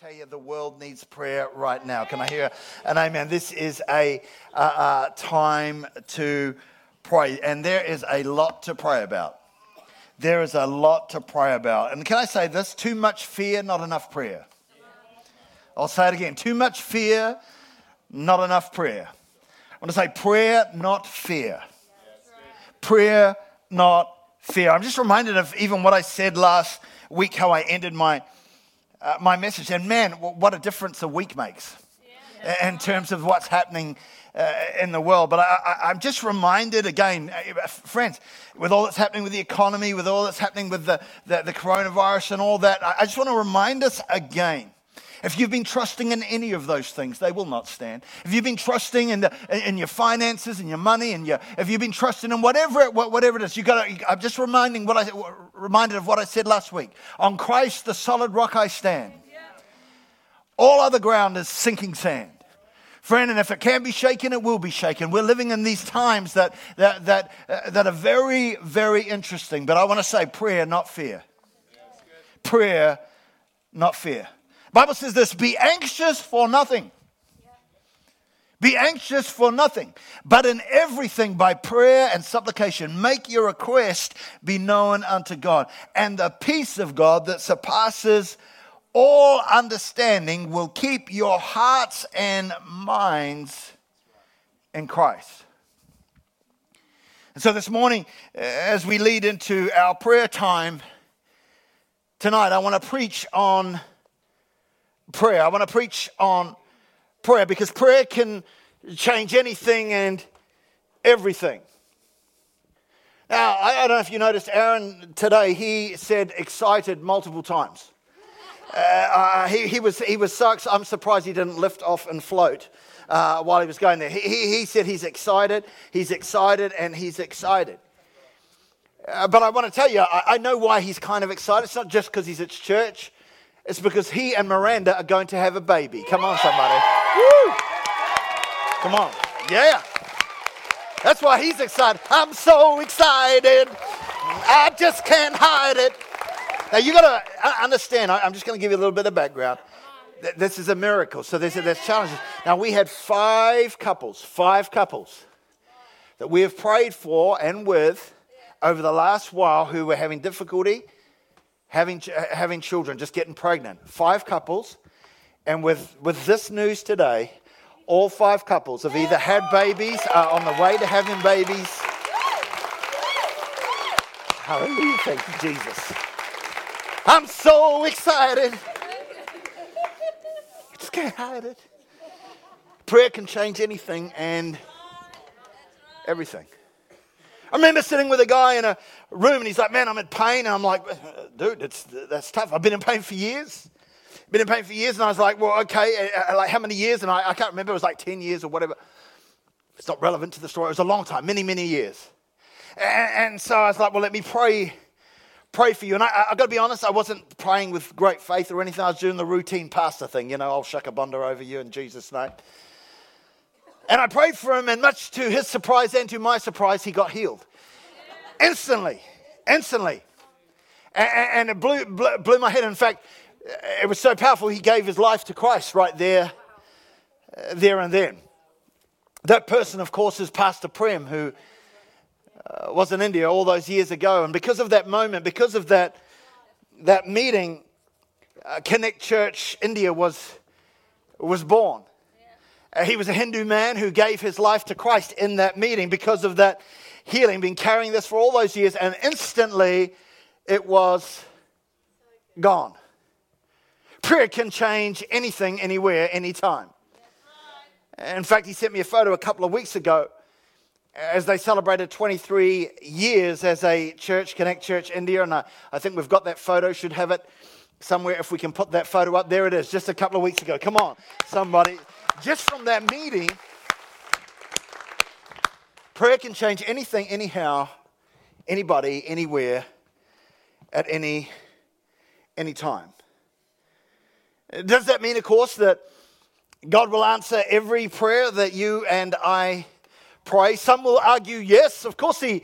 tell you the world needs prayer right now. Can I hear an amen? This is a uh, uh, time to pray, and there is a lot to pray about. There is a lot to pray about. And can I say this? Too much fear, not enough prayer. I'll say it again. Too much fear, not enough prayer. I want to say prayer, not fear. Prayer, not fear. I'm just reminded of even what I said last week, how I ended my uh, my message. And man, what a difference a week makes yeah. in terms of what's happening uh, in the world. But I, am just reminded again, uh, friends, with all that's happening with the economy, with all that's happening with the, the, the coronavirus and all that, I just want to remind us again if you've been trusting in any of those things, they will not stand. If you've been trusting in, the, in your finances and your money, and your, if you've been trusting in whatever it, whatever it is, you got. I'm just reminding what I reminded of what I said last week. On Christ, the solid rock I stand. All other ground is sinking sand. Friend, and if it can be shaken, it will be shaken. We're living in these times that, that, that, uh, that are very, very interesting. But I want to say prayer, not fear. Prayer, not fear. Bible says this be anxious for nothing. Be anxious for nothing, but in everything by prayer and supplication, make your request be known unto God. And the peace of God that surpasses all understanding will keep your hearts and minds in Christ. And so this morning, uh, as we lead into our prayer time tonight, I want to preach on prayer. I want to preach on prayer because prayer can change anything and everything. Now, I don't know if you noticed, Aaron today, he said excited multiple times. Uh, uh, he, he, was, he was so I'm surprised he didn't lift off and float uh, while he was going there. He, he, he, said he's excited, he's excited, and he's excited. Uh, but I want to tell you, I, I know why he's kind of excited. It's not just because he's at church, it's because he and Miranda are going to have a baby. Come on, somebody. Woo! Come on. Yeah. That's why he's excited. I'm so excited. I just can't hide it. Now, you got to understand, I'm just going to give you a little bit of background. This is a miracle. So there's, there's challenges. Now, we had five couples, five couples that we have prayed for and with over the last while who were having difficulty having, uh, having children, just getting pregnant. Five couples. And with, with this news today, all five couples have either had babies, are on the way to having babies. Hallelujah. Thank you, Jesus. I'm so excited. I just can't hide it. Prayer can change anything and everything. I remember sitting with a guy in a room and he's like, Man, I'm in pain. And I'm like, Dude, that's, that's tough. I've been in pain for years. Been in pain for years. And I was like, Well, okay, uh, uh, like how many years? And I, I can't remember. It was like 10 years or whatever. It's not relevant to the story. It was a long time, many, many years. And, and so I was like, Well, let me pray. Pray for you. And I, I got to be honest, I wasn't praying with great faith or anything. I was doing the routine pastor thing, you know, I'll shuck a bunda over you in Jesus' name. And I prayed for him, and much to his surprise and to my surprise, he got healed. Instantly. Instantly. And, and it blew, blew, my head. In fact, it was so powerful, he gave his life to Christ right there, uh, there and then. That person, of course, is Pastor Prem, who uh, was in India all those years ago. And because of that moment, because of that, that meeting, uh, Connect Church India was, was born. Uh, he was a Hindu man who gave his life to Christ in that meeting because of that healing, been carrying this for all those years, and instantly it was gone. Prayer can change anything, anywhere, anytime. In fact, he sent me a photo a couple of weeks ago as they celebrated 23 years as a church, Connect Church India, and I, I think we've got that photo, should have it somewhere if we can put that photo up. There it is, just a couple of weeks ago. Come on, somebody just from that meeting, prayer can change anything, anyhow, anybody, anywhere, at any, any time. Does that mean, of course, that God will answer every prayer that you and I pray? Some will argue yes, of course He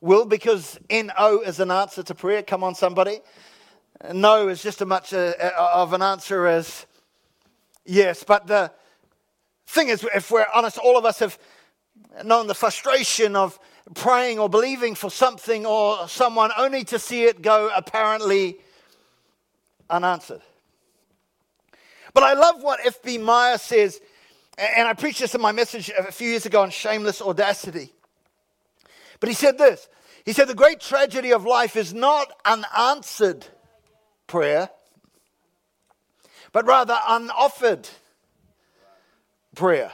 will, because NO is an answer to prayer. Come on, somebody. No is just as much a, a, of an answer as Yes, but the thing is, if we're honest, all of us have known the frustration of praying or believing for something or someone only to see it go apparently unanswered. But I love what F.B. Meyer says, and I preached this in my message a few years ago on shameless audacity. But he said this He said, The great tragedy of life is not unanswered prayer, but rather unoffered prayer.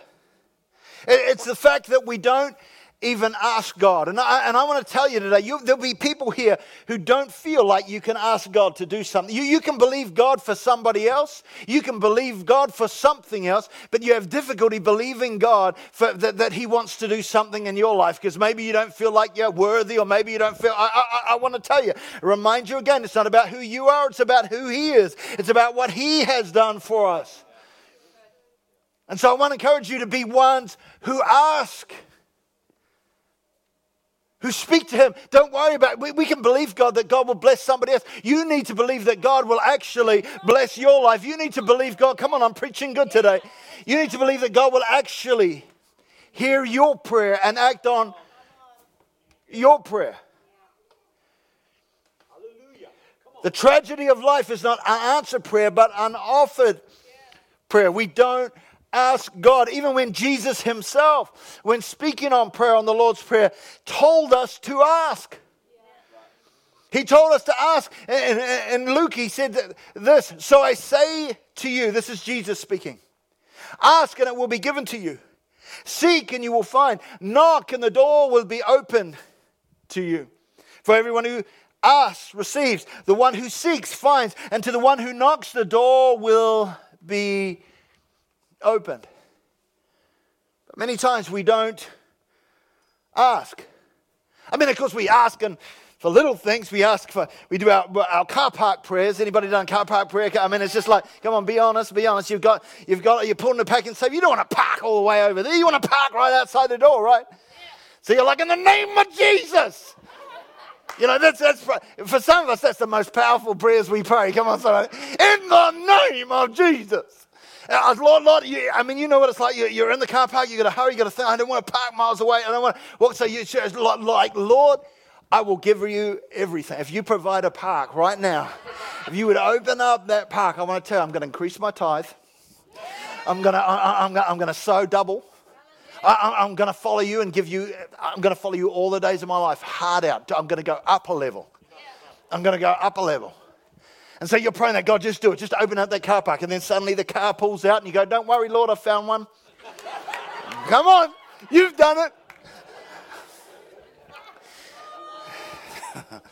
It's the fact that we don't even ask God. And I, and I want to tell you today, you, there'll be people here who don't feel like you can ask God to do something. You, you can believe God for somebody else, you can believe God for something else, but you have difficulty believing God for, that, that He wants to do something in your life because maybe you don't feel like you're worthy or maybe you don't feel. I, I, I want to tell you, remind you again, it's not about who you are, it's about who He is, it's about what He has done for us. And so I want to encourage you to be ones who ask who speak to him. Don't worry about it. We, we, can believe God that God will bless somebody else. You need to believe that God will actually bless your life. You need to believe God. Come on, I'm preaching good today. You need to believe that God will actually hear your prayer and act on your prayer. The tragedy of life is not unanswered prayer, but unoffered prayer. We don't ask God, even when Jesus himself, when speaking on prayer on the Lord's Prayer, told us to ask. He told us to ask. And, Luke, he said this So I say to you, this is Jesus speaking ask and it will be given to you. Seek and you will find. Knock and the door will be opened to you. For everyone who asks receives. The one who seeks finds. And to the one who knocks, the door will be opened. But many times we don't ask. I mean, of course, we ask and for little things. We ask for, we do our, our car park prayers. Anybody done car park prayer? I mean, it's just like, come on, be honest, be honest. You've got, you've got, you're pulling the pack and say, you don't want to park all the way over there. You want to park right outside the door, right? So you're like, in the name of Jesus. You know, that's, that's for some of us, that's the most powerful prayers we pray. Come on, somebody. In the name of Jesus. Uh, Lord, Lord, you, I mean, you know what it's like. You're, you're in the car park, you got to hurry, you got to think, I don't want to park miles away. I don't want to walk. So you, like, Lord, I will give you everything. If you provide a park right now, if you would open up that park, I want to tell you, I'm going to increase my tithe. I'm going to, I, I'm, I'm going to sow double. I, I'm going to follow you and give you, I'm going to follow you all the days of my life, hard out. I'm going to go up a level. I'm going to go up a level. And so you're praying that God, just do it. Just open up that car park. And then suddenly the car pulls out and you go, Don't worry, Lord, I found one. Come on, you've done it.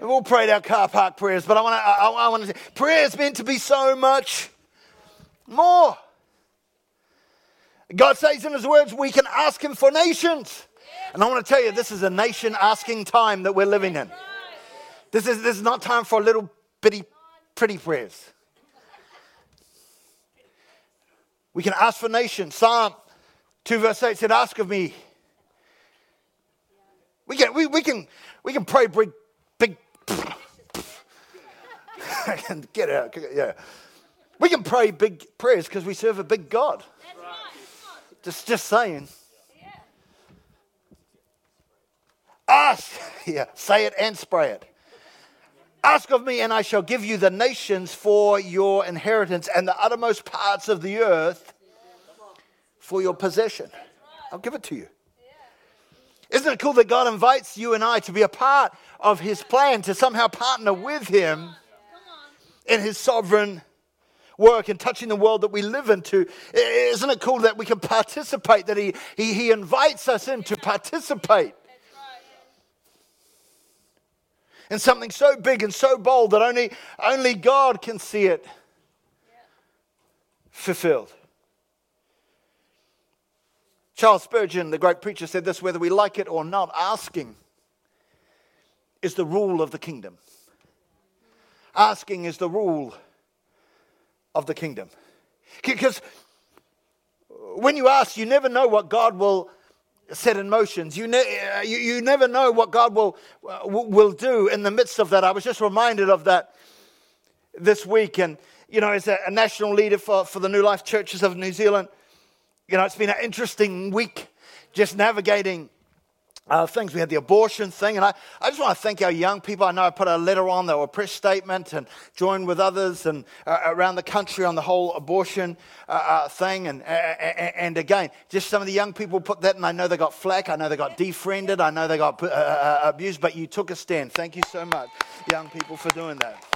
We've all prayed our car park prayers, but I want to. I, I want to. Say, prayer is meant to be so much more. God says in His words, we can ask Him for nations, and I want to tell you, this is a nation asking time that we're living in. This is, this is not time for little bitty, pretty prayers. We can ask for nations. Psalm 2 verse 8 said, Ask of me. We can, we, we can, we can pray big, big. get out. Yeah. We can pray big prayers because we serve a big God. Just, just saying. Ask. Yeah, say it and spray it. Ask of me, and I shall give you the nations for your inheritance and the uttermost parts of the earth for your possession. I'll give it to you. Isn't it cool that God invites you and I to be a part of His plan, to somehow partner with Him in His sovereign work and touching the world that we live into? Isn't it cool that we can participate, that He, he, he invites us in to participate? And something so big and so bold that only, only God can see it fulfilled. Charles Spurgeon, the great preacher, said this whether we like it or not, asking is the rule of the kingdom. Asking is the rule of the kingdom. Because when you ask, you never know what God will set in motions. You, ne- uh, you, you never know what God will, uh, will do in the midst of that. I was just reminded of that, this week. And, you know, as a, a national leader for, for the New Life Churches of New Zealand, you know, it's been an interesting week just navigating uh, things. We had the abortion thing, and I, I just want to thank our young people. I know I put a letter on the a press statement and joined with others and uh, around the country on the whole abortion uh, uh thing. And, and again, just some of the young people put that, and I know they got flack, I know they got defriended, I know they got uh, uh, abused, but you took a stand. Thank you so much, young people, for doing that.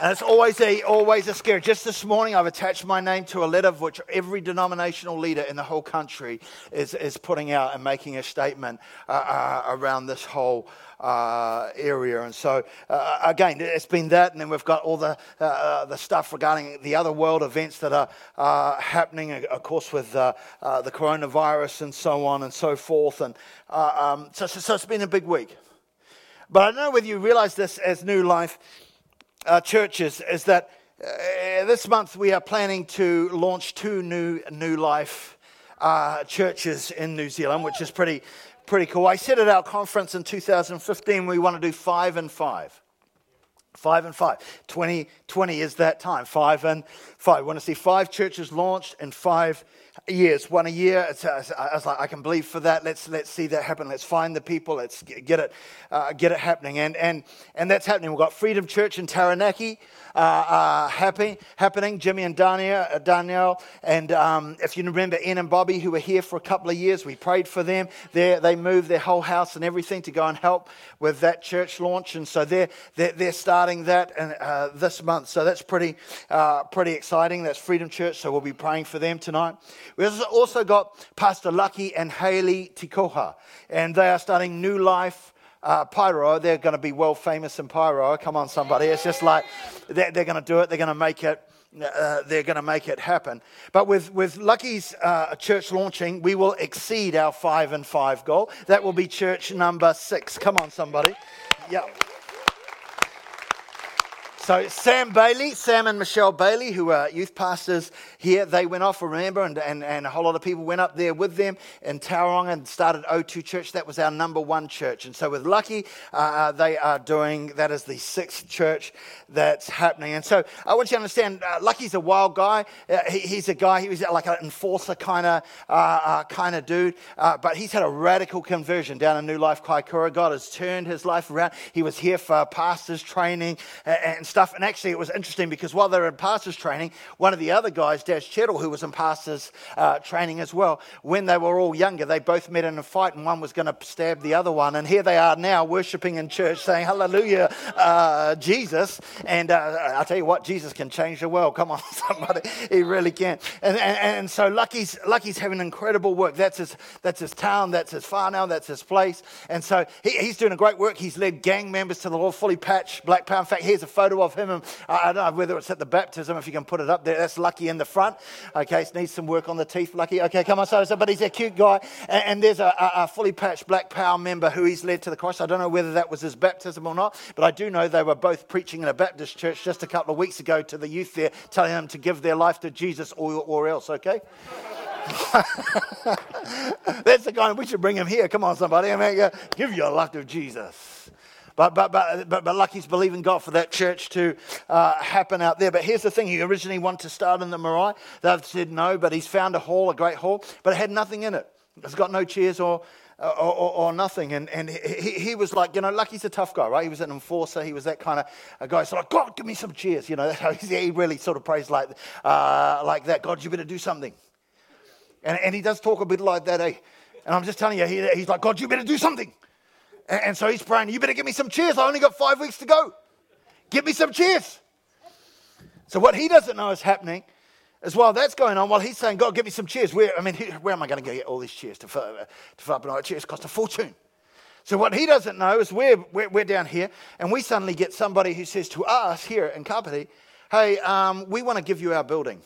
And it's always a, always a scare. Just this morning, I've attached my name to a letter which every denominational leader in the whole country is, is putting out and making a statement uh, uh, around this whole uh, area. And so, uh, again, it's been that, and then we've got all the, uh, uh, the stuff regarding the other world events that are happening, of course, with the coronavirus and so on and so forth. And um, so, so, so it's been a big week. But I don't know whether you realize this as New Life uh, churches is that uh, this month we are planning to launch two new New Life uh, churches in New Zealand, which is pretty, pretty cool. I said at our conference in 2015 we want to do five and five. Five and five. 2020 is that time. Five and five. We want to see five churches launched in five years, one a year. It's, uh, I was like, I can believe for that. Let's let's see that happen. Let's find the people. Let's get it uh, get it happening. And and and that's happening. We've got Freedom Church in Taranaki uh, uh, happy, happening. Jimmy and Daniel, uh, Danielle, and um, if you remember, Ian and Bobby, who were here for a couple of years, we prayed for them. They're, they moved their whole house and everything to go and help with that church launch, and so they're they're, they're starting that uh, this month. So that's pretty uh, pretty exciting. That's Freedom Church. So we'll be praying for them tonight. We've also got Pastor Lucky and Haley Tikoha, and they are starting New Life uh, Paeroa, they're going to be world famous in Paeroa. Come on, somebody. It's just like they're, they're going to do it. They're going to make it. Uh, they're going to make it happen. But with, with Lucky's uh, church launching, we will exceed our five and five goal. That will be church number six. Come on, somebody. Yeah. So Sam Bailey, Sam and Michelle Bailey, who are youth pastors here, they went off, remember, and, and, and a whole lot of people went up there with them in Tauranga and started O2 Church. That was our number one church. And so with Lucky, uh, uh, they are doing, that is the sixth church that's happening. And so I want you to understand, uh, Lucky's a wild guy. Uh, he, he's a guy, he was like an enforcer kind of uh, uh, kind of dude, but he's had a radical conversion down in New Life Kaikoura. God has turned his life around. He was here for pastors training and, and stuff stuff. And actually, it was interesting because while they were in pastors training, one of the other guys, Daz Chettle, who was in pastors uh, training as well, when they were all younger, they both met in a fight and one was going to stab the other one. And here they are now worshiping in church saying, Hallelujah, uh, Jesus. And uh, I'll tell you what, Jesus can change the world. Come on, somebody. He really can. And, and, and so Lucky's, Lucky's having incredible work. That's his, that's his town, that's his now that's his place. And so he, he's doing a great work. He's led gang members to the Lord, fully patched black power. In fact, here's a photo of of him. I don't know whether it's at the baptism, if you can put it up there. That's Lucky in the front. Okay, it needs some work on the teeth, Lucky. Okay, come on. So, so but he's a cute guy. And, and there's a, a, fully patched Black Power member who he's led to the cross. I don't know whether that was his baptism or not, but I do know they were both preaching in a Baptist church just a couple of weeks ago to the youth there, telling them to give their life to Jesus or, or else, okay? That's the guy, we should bring him here. Come on, somebody. I mean, give your life to Jesus. But, but, but, but, but Lucky's believing God for that church to uh, happen out there. But here's the thing he originally wanted to start in the Marae. They've said no, but he's found a hall, a great hall, but it had nothing in it. It's got no chairs or, or, or, or, nothing. And, and he, he, was like, you know, Lucky's a tough guy, right? He was an enforcer. He was that kind of a guy. So like, God, give me some cheers. You know, he really sort of prays like, uh, like that. God, you better do something. And, and he does talk a bit like that, eh? And I'm just telling you, he, he's like, God, you better do something. And, and so he's praying, You better give me some cheers. I only got five weeks to go. Give me some cheers. So what he doesn't know is happening as well. that's going on, while he's saying, God, give me some cheers. Where, I mean, where am I going to get all these cheers to fill, uh, to fill up an Cheers cost a fortune. So what he doesn't know is we're, we're, we're, down here, and we suddenly get somebody who says to us here in Kapiti, hey, um, we want to give you our building.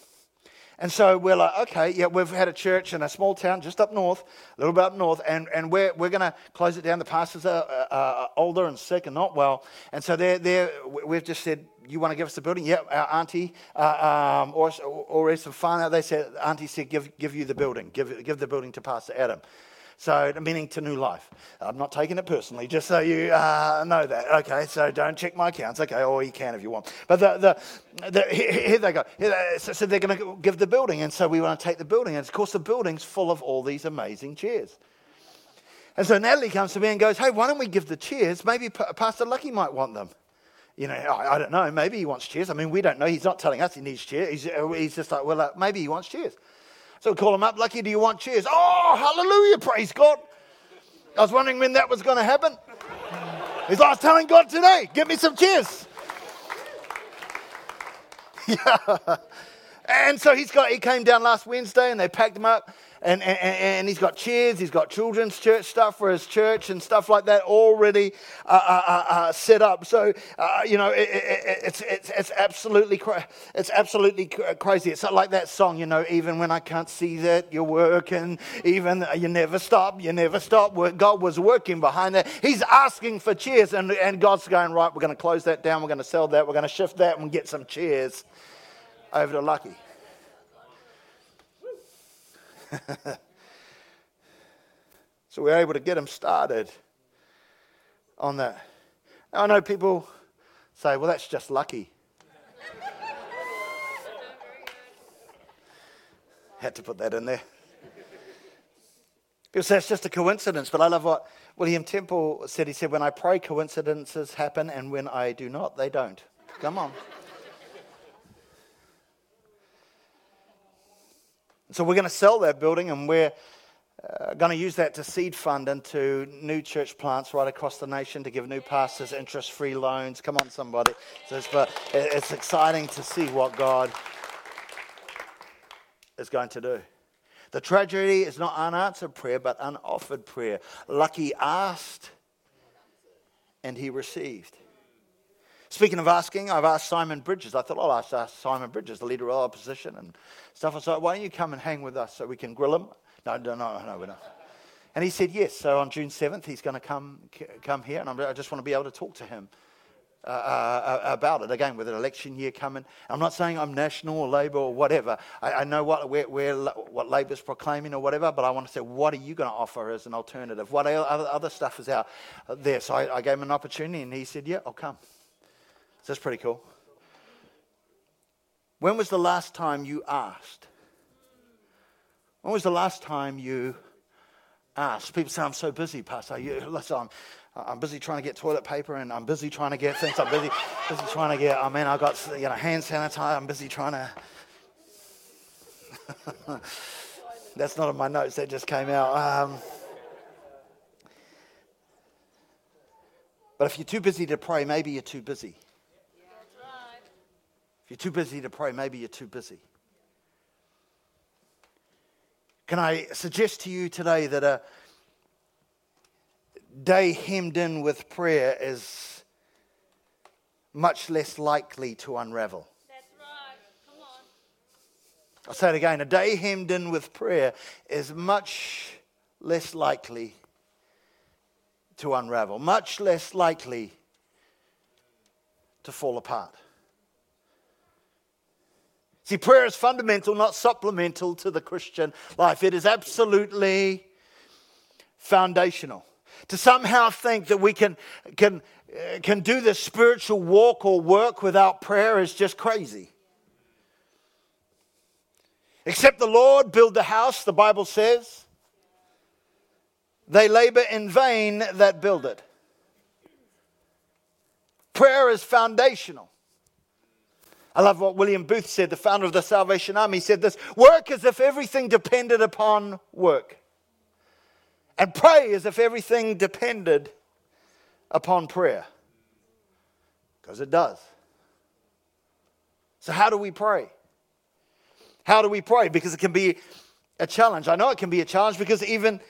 And so we're like, okay, yeah, we've had a church in a small town just up north, a little bit up north, and, and we're, we're going to close it down. The pastors are, are, older and sick and not well. And so they're, they're, we've just said, you want to give us the building? Yeah, our auntie, uh, um, or, or, or fun. They said, auntie said, give, give you the building, give, give the building to Pastor Adam. So, meaning to new life. I'm not taking it personally, just so you uh, know that. Okay, so don't check my accounts. Okay, or you can if you want. But the, the, the here they go. So, they're going to give the building, and so we want to take the building. And of course, the building's full of all these amazing chairs. And so Natalie comes to me and goes, Hey, why don't we give the chairs? Maybe Pastor Lucky might want them. You know, I, I don't know. Maybe he wants chairs. I mean, we don't know. He's not telling us he needs chairs. He's, uh, he's just like, Well, uh, maybe he wants chairs. So call him up, Lucky, do you want cheers? Oh, hallelujah, praise God. I was wondering when that was going to happen. He's like, I was telling God today, give me some cheers. yeah. And so he's got, he came down last Wednesday and they packed him up and, and, and he's got chairs, he's got children's church stuff for his church and stuff like that already uh, uh, uh, uh set up. So, uh, you know, it, it, it's, it's, it's, absolutely cra- it's absolutely crazy. It's like that song, you know, even when I can't see that you're working, even you never stop, you never stop. God was working behind that. He's asking for chairs, and, and God's going, right, we're going to close that down, we're going to sell that, we're going to shift that and get some chairs over to Lucky. so we're able to get them started on that. Now, I know people say, well, that's just lucky. Had to put that in there. Say it's just a coincidence, but I love what William Temple said. He said, When I pray, coincidences happen, and when I do not, they don't. Come on. So we're going to sell that building and we're uh, going to use that to seed fund into new church plants right across the nation to give new pastors interest free loans. Come on, somebody. So it's, but it's exciting to see what God is going to do. The tragedy is not unanswered prayer, but unoffered prayer. Lucky asked and he received. Speaking of asking, I've asked Simon Bridges. I thought I'll ask, Simon Bridges, the leader of our opposition and stuff. I said, why don't you come and hang with us so we can grill him? No, no, no, no, we're not. And he said yes. So on June 7th, he's going to come, come here, and i just want to be able to talk to him uh, uh, about it. Again, with an election year coming, I'm not saying I'm National or Labor or whatever. I, I know what, where, where, what Labor's proclaiming or whatever, but I want to say, what are you going to offer as an alternative? What other, other stuff is out there? So I, I gave him an opportunity, and he said, yeah, I'll come. So that's pretty cool. When was the last time you asked? When was the last time you asked? People say, I'm so busy, Pastor. You, listen, I'm, I'm busy trying to get toilet paper and I'm busy trying to get things. I'm busy, busy trying to get, I mean, I got you know, hand sanitizer. I'm busy trying to. That's not in my notes, that just came out. Um, but if you're too busy to pray, maybe you're too busy you're too busy to pray, maybe you're too busy. Can I suggest to you today that a day hemmed in with prayer is much less likely to unravel? That's right. Come on. I'll say it again. A day hemmed in with prayer is much less likely to unravel, much less likely to fall apart. See, prayer is fundamental, not supplemental to the Christian life. It is absolutely foundational. To somehow think that we can, can, uh, can do this spiritual walk or work without prayer is just crazy. Except the Lord build the house, the Bible says. They labor in vain that build it. Prayer is foundational. I love what William Booth said, the founder of the Salvation Army. He said this work as if everything depended upon work, and pray as if everything depended upon prayer. Because it does. So, how do we pray? How do we pray? Because it can be a challenge. I know it can be a challenge because even,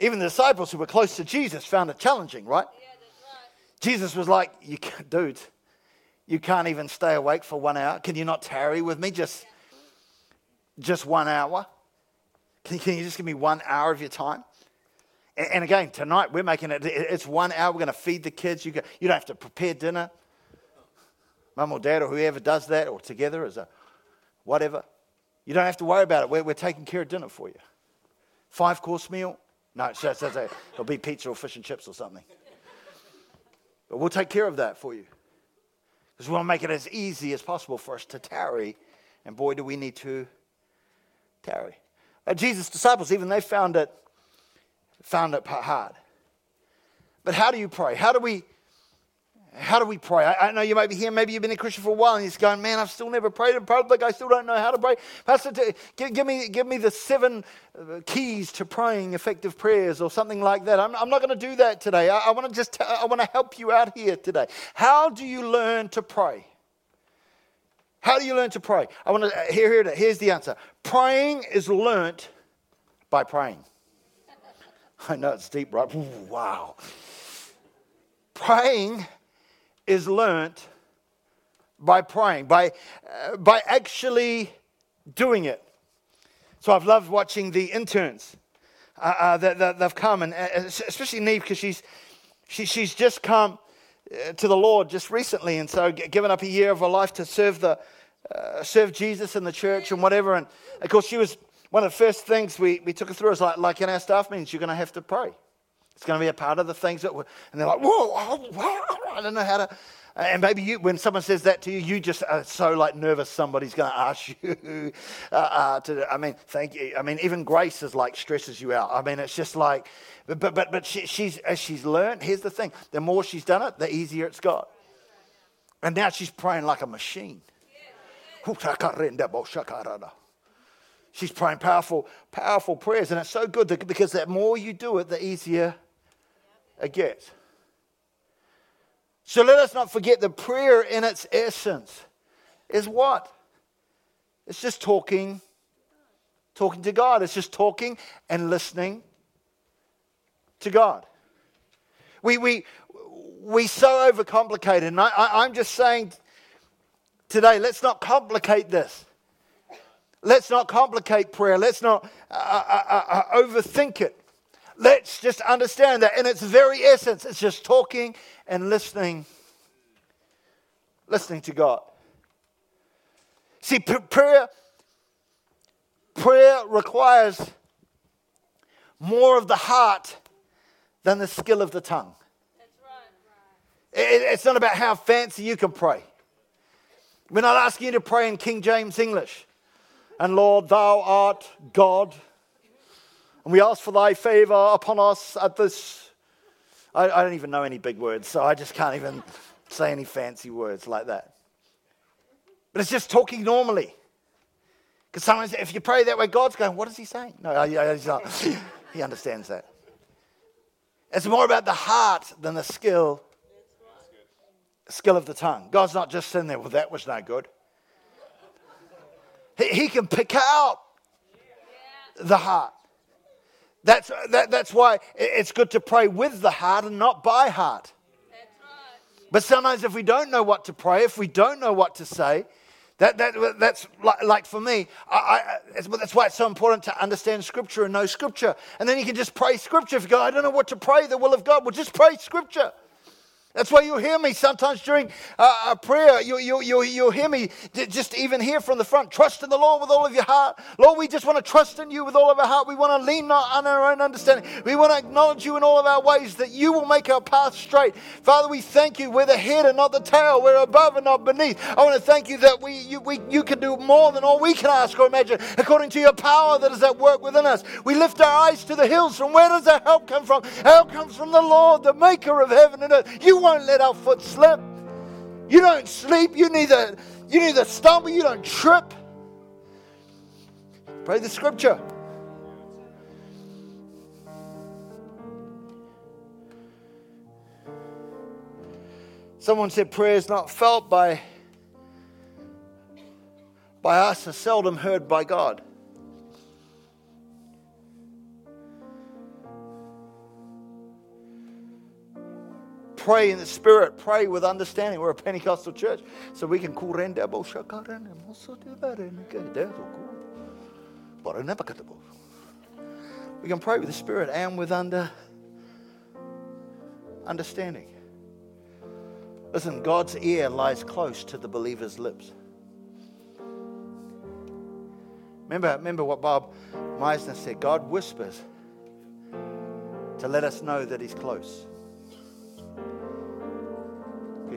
even the disciples who were close to Jesus found it challenging, right? Yeah, right. Jesus was like, you dude, you can't even stay awake for one hour. Can you not tarry with me just, just one hour? Can, can you just give me one hour of your time? And, and again, tonight we're making it, it's one hour. We're going to feed the kids. You, go, you don't have to prepare dinner. Mum or dad or whoever does that or together as a whatever. You don't have to worry about it. We're, we're taking care of dinner for you. Five course meal, No, it'll be pizza or fish and chips or something. But we'll take care of that for you. Because we want to make it as easy as possible for us to tarry. And boy, do we need to tarry. Uh, Jesus' disciples, even they found it, found it hard. But how do you pray? How do we how do we pray? I, I, know you might be here, maybe you've been a Christian for a while, and you're going, man, I've still never prayed in public. I still don't know how to pray. Pastor, give, give, me, give me the seven uh, keys to praying effective prayers or something like that. I'm, I'm not going to do that today. I, I want to just, I want to help you out here today. How do you learn to pray? How do you learn to pray? I want to, uh, here, here, here's the answer. Praying is learnt by praying. I know it's deep, right? Ooh, wow. Praying is learnt by praying, by, uh, by actually doing it. So I've loved watching the interns uh, uh, that, that, they've come, and uh, especially Neve, because she's, she, she's just come uh, to the Lord just recently, and so given up a year of her life to serve, the, uh, serve Jesus in the church and whatever. And of course, she was one of the first things we, we took her through is like, like in our staff meetings, you're going to have to pray. It's going to be a part of the things that, we're, and they're like, whoa, I don't know how to. And maybe you, when someone says that to you, you just are so like nervous somebody's going to ask you uh, uh, to. I mean, thank you. I mean, even grace is like stresses you out. I mean, it's just like, but but but, but she, she's as she's learned. Here's the thing: the more she's done it, the easier it's got. And now she's praying like a machine. She's praying powerful, powerful prayers, and it's so good because the more you do it, the easier it gets. So let us not forget the prayer in its essence is what? It's just talking, talking to God. It's just talking and listening to God. We, we, we so overcomplicate it. And I, I, I'm just saying today, let's not complicate this. Let's not complicate prayer. Let's not uh, uh, uh, uh overthink it. Let's just understand that in its very essence, it's just talking and listening, listening to God. See, prayer, prayer requires more of the heart than the skill of the tongue. it's not about how fancy you can pray. We're not asking you to pray in King James English. And Lord, thou art God and we ask for thy favor upon us at this. I, I don't even know any big words, so I just can't even say any fancy words like that. But it's just talking normally. Because sometimes if you pray that way, God's going, What is he saying? No, he's not. he understands that. It's more about the heart than the skill, skill of the tongue. God's not just sitting there, Well, that was no good. He, he can pick out the heart. That's, that, that's why it's good to pray with the heart and not by heart. But sometimes, if we don't know what to pray, if we don't know what to say, that, that, that's like, like for me, I, I, that's why it's so important to understand Scripture and know Scripture. And then you can just pray Scripture. If you go, I don't know what to pray, the will of God, well, just pray Scripture. That's why you'll hear me sometimes during uh, a prayer. You, you, you, you'll hear me just even here from the front. Trust in the Lord with all of your heart. Lord, we just want to trust in you with all of our heart. We want to lean not on our own understanding. We want to acknowledge you in all of our ways that you will make our path straight. Father, we thank you. We're the head and not the tail. We're above and not beneath. I want to thank you that we, you, we, you can do more than all we can ask or imagine according to your power that is at work within us. We lift our eyes to the hills. From where does our help come from? Help comes from the Lord, the maker of heaven and earth. You won't let our foot slip. You don't sleep. You neither, you neither stumble. You don't trip. Pray the scripture. Someone said prayer is not felt by, by us, is seldom heard by God. Pray in the spirit, pray with understanding. We're a Pentecostal church, so we can call we can pray with the spirit and with under understanding. Listen, God's ear lies close to the believer's lips. Remember, remember what Bob Meisner said God whispers to let us know that He's close.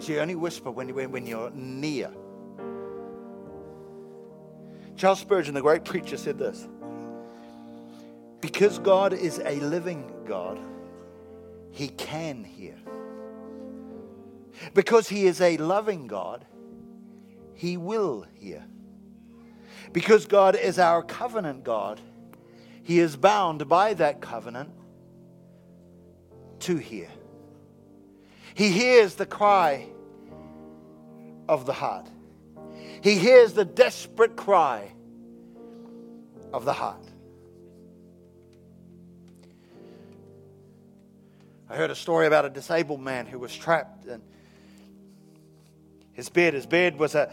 Because you only whisper when, when, when you're near. Charles Spurgeon, the great preacher, said this Because God is a living God, He can hear. Because He is a loving God, He will hear. Because God is our covenant God, He is bound by that covenant to hear. He hears the cry of the heart. He hears the desperate cry of the heart. I heard a story about a disabled man who was trapped and his bed, his bed was a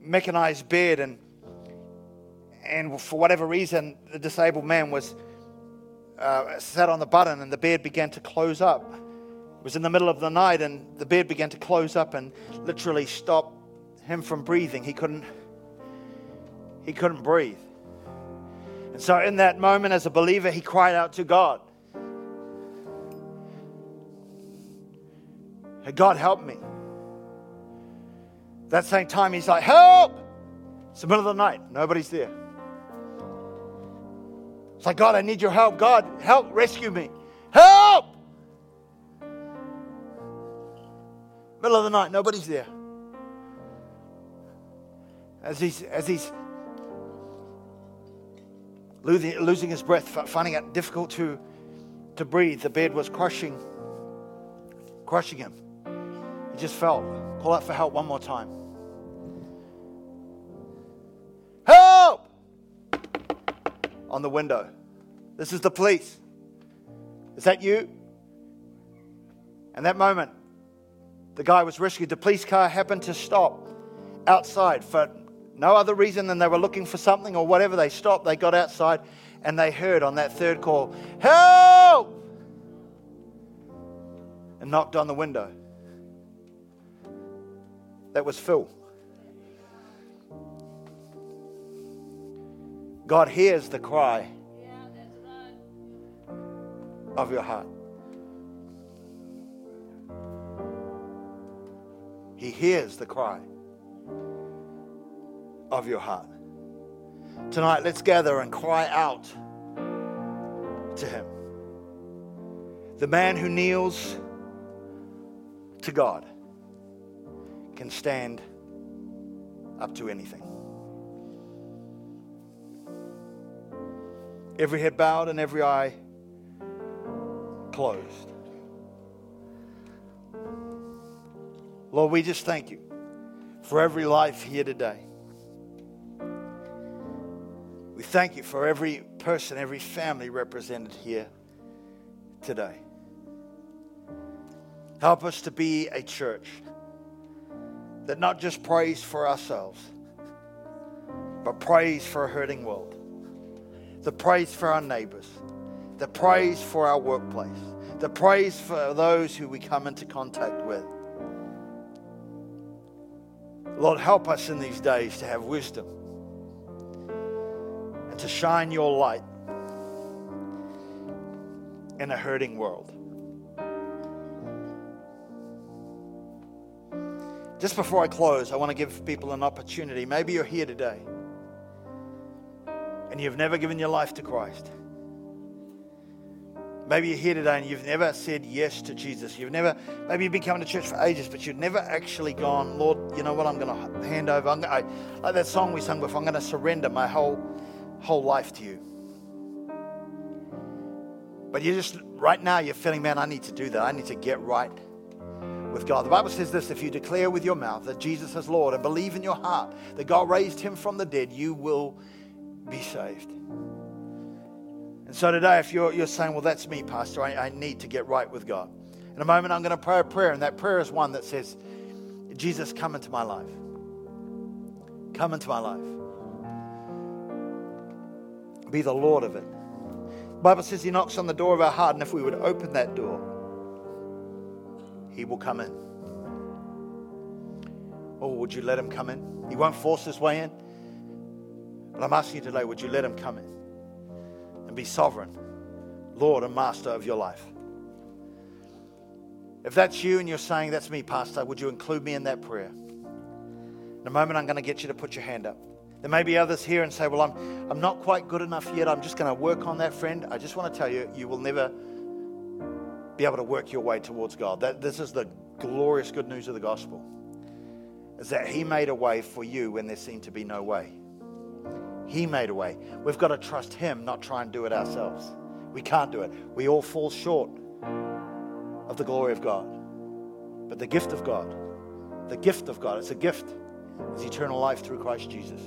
mechanized bed and and for whatever reason the disabled man was uh, sat on the button and the bed began to close up. Was in the middle of the night and the bed began to close up and literally stop him from breathing. He couldn't he couldn't breathe. And so in that moment as a believer he cried out to God. God help me. That same time he's like, help! It's the middle of the night. Nobody's there. It's like, God, I need your help. God, help, rescue me. Middle of the night, nobody's there. As he's, as he's losing, losing his breath, finding it difficult to, to breathe, the bed was crushing, crushing him. He just felt, call out for help one more time. Help! On the window. This is the police. Is that you? And that moment, the guy was rescued. The police car happened to stop outside for no other reason than they were looking for something or whatever. They stopped, they got outside, and they heard on that third call, Help! And knocked on the window. That was Phil. God hears the cry Yeah, that's right. of your heart. He hears the cry of your heart. Tonight, let's gather and cry out to Him. The man who kneels to God can stand up to anything. Every head bowed and every eye closed. Lord, we just thank you for every life here today. We thank you for every person, every family represented here today. Help us to be a church that not just prays for ourselves, but prays for a hurting world, that prays for our neighbors, that prays for our workplace, that prays for those who we come into contact with. Lord, help us in these days to have wisdom and to shine your light in a hurting world. Just before I close, I want to give people an opportunity. Maybe you're here today and you've never given your life to Christ. Maybe you're here today and you've never said yes to Jesus. You've never, maybe you've been coming to church for ages, but you've never actually gone, Lord, you know what? I'm going to hand over. Gonna, I, like that song we sung before, I'm going to surrender my whole, whole life to you. But you just, right now, you're feeling, man, I need to do that. I need to get right with God. The Bible says this if you declare with your mouth that Jesus is Lord and believe in your heart that God raised him from the dead, you will be saved. And so today, if you're, you're saying, well, that's me, Pastor, I, I need to get right with God. In a moment, I'm going to pray a prayer, and that prayer is one that says, Jesus, come into my life. Come into my life. Be the Lord of it. The Bible says he knocks on the door of our heart, and if we would open that door, he will come in. Oh, would you let him come in? He won't force his way in. But I'm asking you today, would you let him come in and be sovereign Lord and Master of your life. If that's you and you're saying, That's me, Pastor, would you include me in that prayer? In a moment, I'm going to get you to put your hand up. There may be others here and say, Well, I'm, I'm not quite good enough yet. I'm just going to work on that, friend. I just want to tell you, you will never be able to work your way towards God. That, this is the glorious good news of the gospel is that He made a way for you when there seemed to be no way. He made a way. We've got to trust Him, not try and do it ourselves. We can't do it. We all fall short of the glory of God. But the gift of God, the gift of God, it's a gift, is eternal life through Christ Jesus.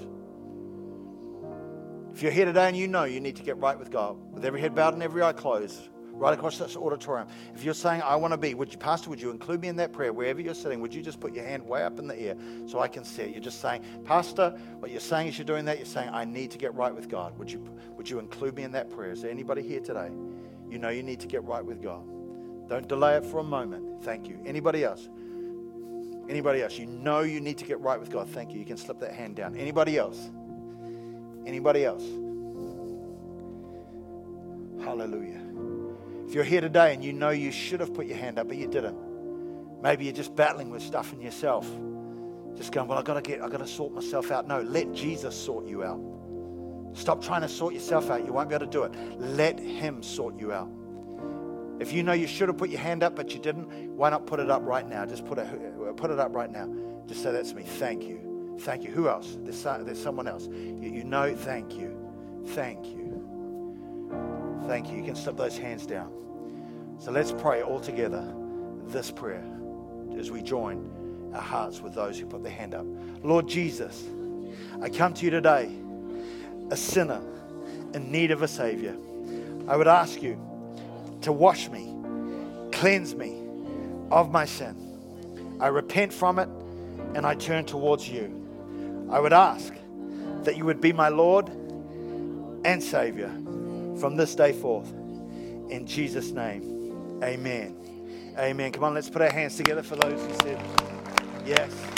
If you're here today and you know you need to get right with God, with every head bowed and every eye closed, right across this auditorium, if you're saying, I want to be, would you, Pastor, would you include me in that prayer wherever you're sitting? Would you just put your hand way up in the air so I can see it? You're just saying, Pastor, what you're saying is you're doing that. You're saying, I need to get right with God. Would you, would you include me in that prayer? Is there anybody here today? You know you need to get right with God. Don't delay it for a moment. Thank you. Anybody else? Anybody else? You know you need to get right with God. Thank you. You can slip that hand down. Anybody else? Anybody else? Hallelujah. If you're here today and you know you should have put your hand up, but you didn't, maybe you're just battling with stuff in yourself. Just going, well, I've gotta get, I've gotta sort myself out. No, let Jesus sort you out. Stop trying to sort yourself out. You won't be able to do it. Let Him sort you out. If you know you should have put your hand up but you didn't, why not put it up right now? Just put it, put it up right now. Just say that to me. Thank you. Thank you. Who else? There's, there's someone else. You, you know, thank you. Thank you. Thank you. You can slip those hands down. So let's pray all together this prayer as we join our hearts with those who put their hand up. Lord Jesus, I come to you today, a sinner in need of a Savior. I would ask you to wash me, cleanse me of my sin. I repent from it and I turn towards you. I would ask that you would be my Lord and Savior from this day forth. In Jesus' name, amen. Amen. Come on, let's put our hands together for those who said yes.